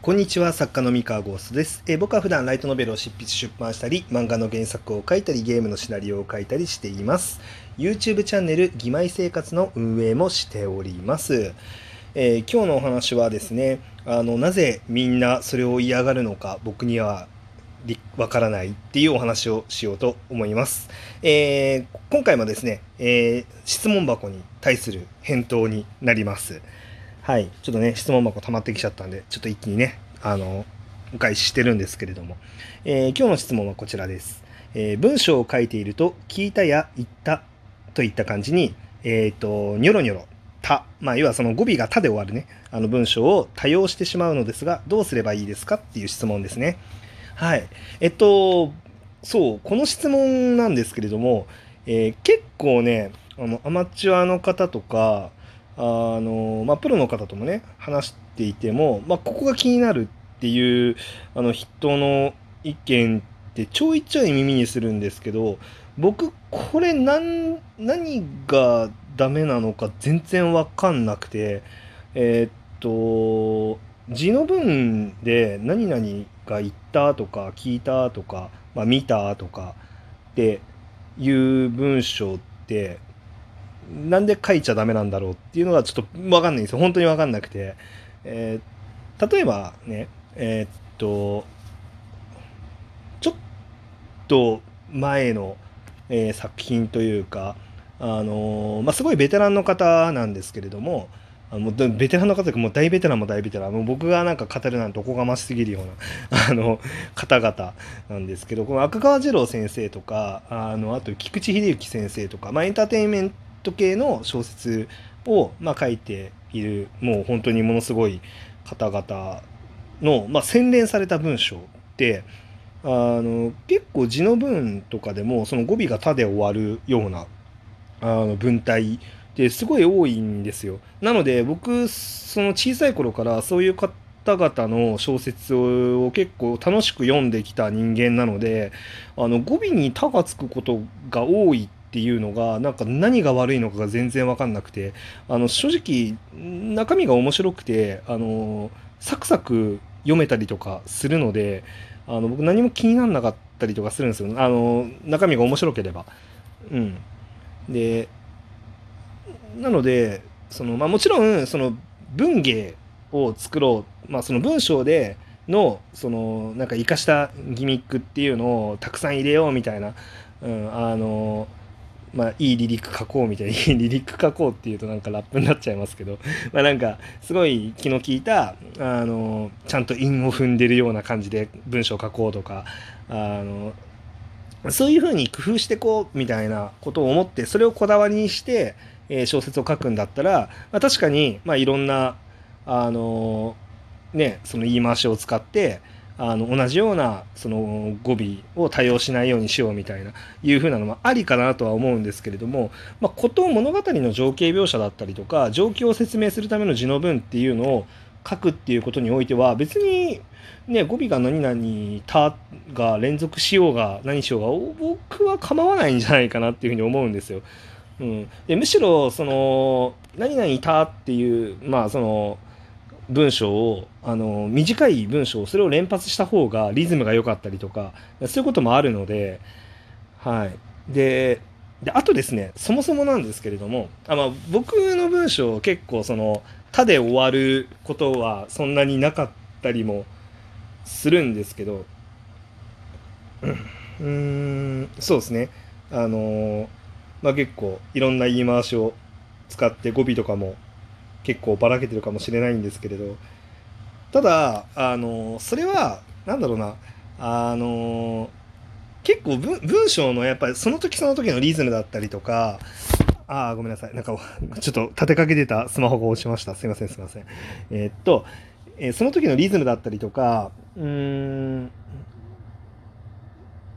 こんにちは作家の三河ゴーストです、え僕は普段ライトノベルを執筆出版したり漫画の原作を書いたりゲームのシナリオを書いたりしています。YouTube チャンネル「義妹生活」の運営もしております、えー今日のお話はですねあのなぜみんなそれを嫌がるのか僕にはわからないっていうお話をしようと思います、えー今回もですね、えー質問箱に対する返答になります。はい、ちょっとね、質問箱溜まってきちゃったんで、ちょっと一気にね、あの、お返ししてるんですけれども、えー今日の質問はこちらです。えー文章を書いていると、聞いたや言ったといった感じに、えっ、と、ニョロニョロ、た、まあ、要はその語尾がたで終わるね、あの文章を多用してしまうのですが、どうすればいいですか？っていう質問ですね。はい。えっと、そう、この質問なんですけれども、えー結構ね、あの、アマチュアの方とか、あのまあ、プロの方ともね話していても、まあ、ここが気になるっていうあの人の意見ってちょいちょい耳にするんですけど僕これ何何がダメなのか全然わかんなくてえーっと字の文で何々が言ったとか聞いたとか、まあ、見たとかっていう文章ってなんで書いちゃダメなんだろうっていうのがちょっと分かんないんですよ。本当に分かんなくて、えー例えばねえーっとちょっと前の、えー作品というかあのまあ、すごいベテランの方なんですけれどもあのベテランの方というかもう大ベテランも大ベテラン。もう僕がなんか語るなんておこがましすぎるような あの方々なんですけどこの赤川次郎先生とかあのあと菊池秀幸先生とか、まあ、エンターテインメントト系の小説を、まあ、書いているもう本当にものすごい方々の、まあ、洗練された文章ってあの結構字の文とかでもその語尾が「た」で終わるようなあの文体ってすごい多いんですよ。なので僕その小さい頃からそういう方々の小説を結構楽しく読んできた人間なのであの語尾に「た」がつくことが多いっていうのがなんか何が悪いのかが全然分かんなくてあの正直中身が面白くてあのサクサク読めたりとかするのであの僕何も気にならなかったりとかするんですよあの中身が面白ければ。うん、でなのでその、まあ、もちろんその文芸を作ろう、まあ、その文章でのそのなんか生かしたギミックっていうのをたくさん入れようみたいな、うん、あのまあいいリリック書こうみたいないいリリック書こうっていうとなんかラップになっちゃいますけど まあなんかすごい気の利いたあのちゃんと韻を踏んでるような感じで文章書こうとかあのそういうふうに工夫してこうみたいなことを思ってそれをこだわりにして、えー小説を書くんだったら、まあ、確かに、まあ、いろんなあのねその言い回しを使ってあの同じようなその語尾を多用しないようにしようみたいないうふうなのもありかなとは思うんですけれども、まあ、こと物語の情景描写だったりとか状況を説明するための字の文っていうのを書くっていうことにおいては別にね語尾が何々「た」が連続しようが何しようが僕は構わないんじゃないかなっていうふうに思うんですよ。うん、でむしろその「何々た」っていうまあその文章をあの短い文章をそれを連発した方がリズムが良かったりとかそういうこともあるのではい。でであとですねそもそもなんですけれどもあ、まあ、僕の文章結構その「た」で終わることはそんなになかったりもするんですけどうんそうですね。あのまあ結構いろんな言い回しを使って語尾とかも結構ばらけてるかもしれないんですけれどただあのそれはなんだろうなあの結構文文章のやっぱりその時その時のリズムだったりとかああごめんなさい。なんかちょっと立てかけてたスマホが落ちました。すいませんすいません。えーっと、えーその時のリズムだったりとかうーん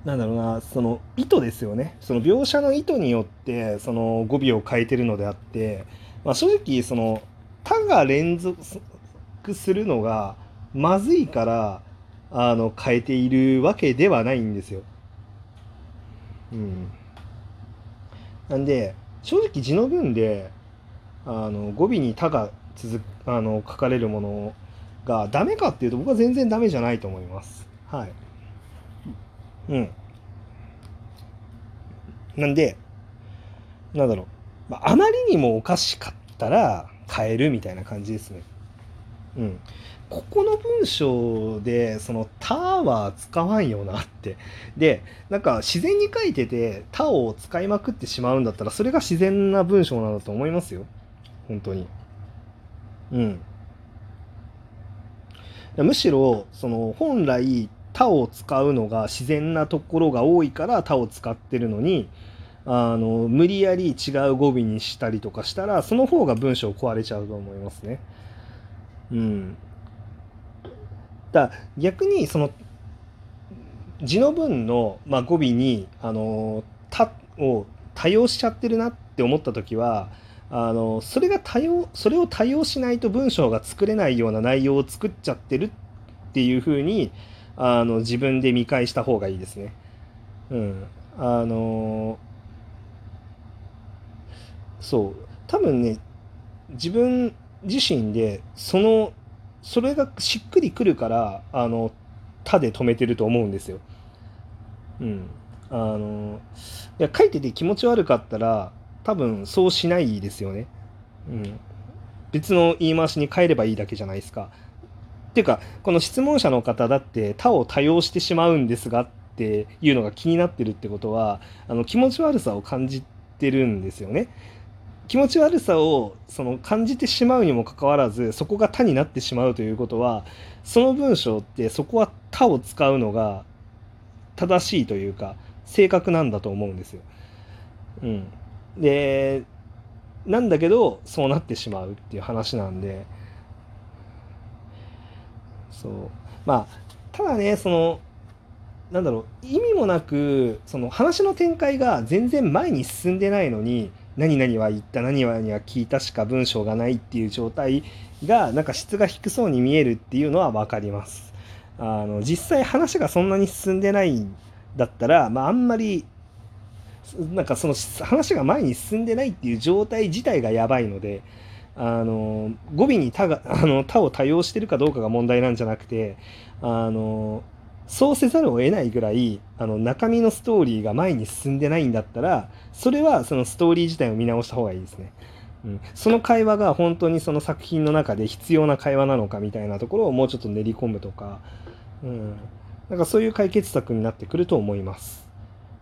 なんだろうなその意図ですよね。その描写の意図によってその語尾を変えてるのであって、まあ、正直その「他が連続するのがまずいからあの変えているわけではないんですよ。うん、なんで正直字の文であの語尾に「他」が続くあの書かれるものがダメかっていうと僕は全然ダメじゃないと思います。はい。うん。なんでなんだろう、まあ、あまりにもおかしかったら変えるみたいな感じですね。うん。ここの文章でその「た」は使わんよなって。でなんか自然に書いてて「た」を使いまくってしまうんだったらそれが自然な文章なんだと思いますよ。本当に。うん。むしろその本来「た」を使うのが自然なところが多いから「た」を使ってるのにあの無理やり違う語尾にしたりとかしたらその方が文章壊れちゃうと思いますね。うん。だ逆にその字の文の、まあ、語尾に「あのた」を多用しちゃってるなって思った時はあのそれが多用それを多用しないと文章が作れないような内容を作っちゃってるっていうふうにあの自分で見返した方がいいですね。うん、あのそう多分ね自分自身でそのそれがしっくりくるからあの「た」で止めてると思うんですよ。うん。あのいや書いてて気持ち悪かったら多分そうしないですよね。うん。別の言い回しに変えればいいだけじゃないですか。っていうかこの質問者の方だって「他を多用してしまうんですが」っていうのが気になってるってことはあの気持ち悪さを感じてるんですよね。気持ち悪さをその感じてしまうにもかかわらずそこが「他」になってしまうということはその文章ってそこは「他」を使うのが正しいというか正確なんだと思うんですよ。うん、でなんだけどそうなってしまうっていう話なんで。そう。まあただねそのなんだろう意味もなくその話の展開が全然前に進んでないのに何々は言った何々は聞いたしか文章がないっていう状態がなんか質が低そうに見えるっていうのは分かります。あの実際話がそんなに進んでないんだったら、まあ、あんまりなんかその話が前に進んでないっていう状態自体がやばいのであの語尾に他があの他を多用してるかどうかが問題なんじゃなくてあのそうせざるを得ないぐらいあの中身のストーリーが前に進んでないんだったらそれはそのストーリー自体を見直した方がいいですね。うん、その会話が本当にその作品の中で必要な会話なのかみたいなところをもうちょっと練り込むとか、うん、なんかそういう解決策になってくると思います。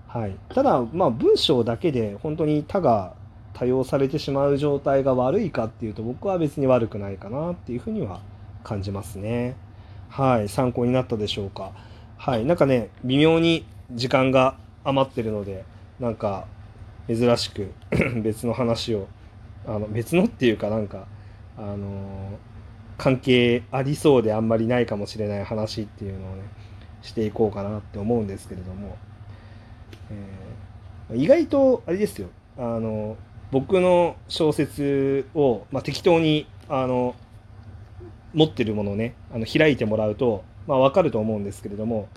はい、ただまあ文章だけで本当に他が多用されてしまう状態が悪いかっていうと僕は別に悪くないかなっていうふうには感じますね。はい、参考になったでしょうか。はい。なんかね微妙に時間が余ってるのでなんか珍しく 別の話をあの別のっていうかなんかあのー、関係ありそうであんまりないかもしれない話っていうのをねしていこうかなって思うんですけれども、えー、意外とあれですよ。あの僕の小説を、まあ、適当にあの持ってるものをねあの開いてもらうとまあ、分かると思うんですけれども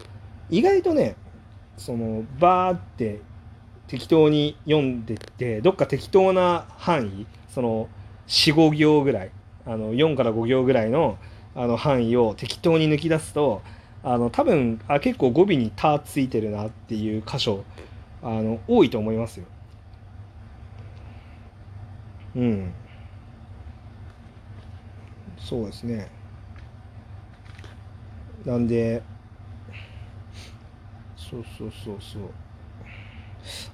意外とねそのバーって適当に読んでってどっか適当な範囲その45行ぐらいあの4から5行ぐらいのあの範囲を適当に抜き出すとあの多分あ結構語尾に「た」ついてるなっていう箇所あの多いと思いますよ。うん。そうですね。なんでそうそうそうそう。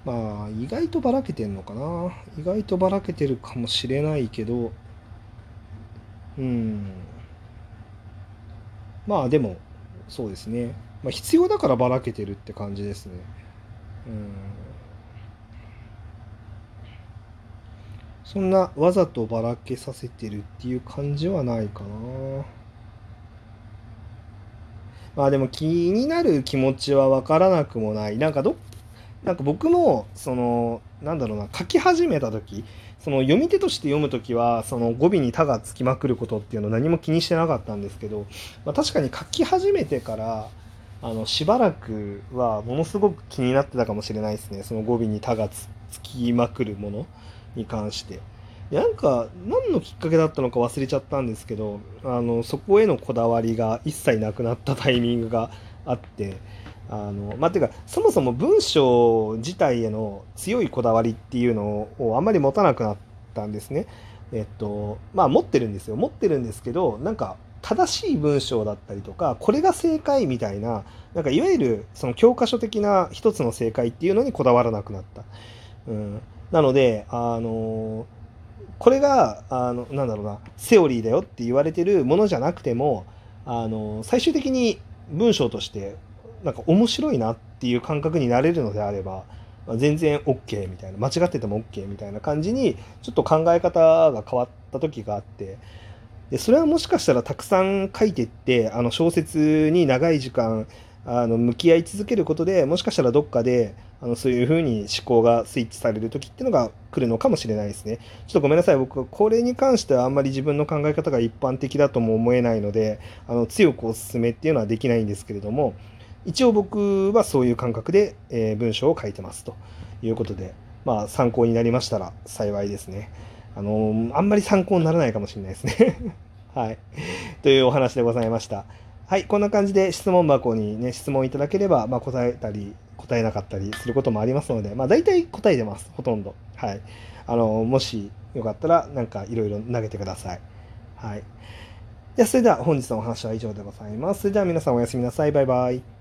まあ意外とばらけてんのかな。意外とばらけてるかもしれないけど。うん。まあでもそうですね、まあ、必要だからばらけてるって感じですね。うん。そんなわざとばらけさせてるっていう感じはないかな。まあでも気になる気持ちは分からなくもない。なんかどなんか僕もそのなんだろうな書き始めた時その読み手として読む時はその語尾に「た」がつきまくることっていうのを何も気にしてなかったんですけど、まあ、確かに書き始めてからあのしばらくはものすごく気になってたかもしれないですねその語尾に「た」がつきまくるものに関して。なんか何のきっかけだったのか忘れちゃったんですけどあのそこへのこだわりが一切なくなったタイミングがあってあのまあていうかそもそも文章自体への強いこだわりっていうのをあんまり持たなくなったんですね。えっとまあ持ってるんですよ持ってるんですけどなんか正しい文章だったりとかこれが正解みたいななんかいわゆるその教科書的な一つの正解っていうのにこだわらなくなった。うん、なのであのこれがあのなんだろうなセオリーだよって言われてるものじゃなくてもあの最終的に文章としてなんか面白いなっていう感覚になれるのであれば全然 OK みたいな間違ってても OK みたいな感じにちょっと考え方が変わった時があってでそれはもしかしたらたくさん書いてってあの小説に長い時間あの向き合い続けることでもしかしたらどっかであのそういうふうに思考がスイッチされる時っていうのが来るのかもしれないですね。ちょっとごめんなさい僕これに関してはあんまり自分の考え方が一般的だとも思えないのであの強くおすすめっていうのはできないんですけれども一応僕はそういう感覚で、えー、文章を書いてますということでまあ参考になりましたら幸いですね。あのー、あんまり参考にならないかもしれないですね。はい。というお話でございました。はい、こんな感じで質問箱にね、質問いただければ、まあ、答えたり、答えなかったりすることもありますので、まあ、大体答えてます、ほとんど。はい。あの、もしよかったら、なんかいろいろ投げてください。はい。じゃそれでは本日のお話は以上でございます。それでは皆さんおやすみなさい。バイバイ。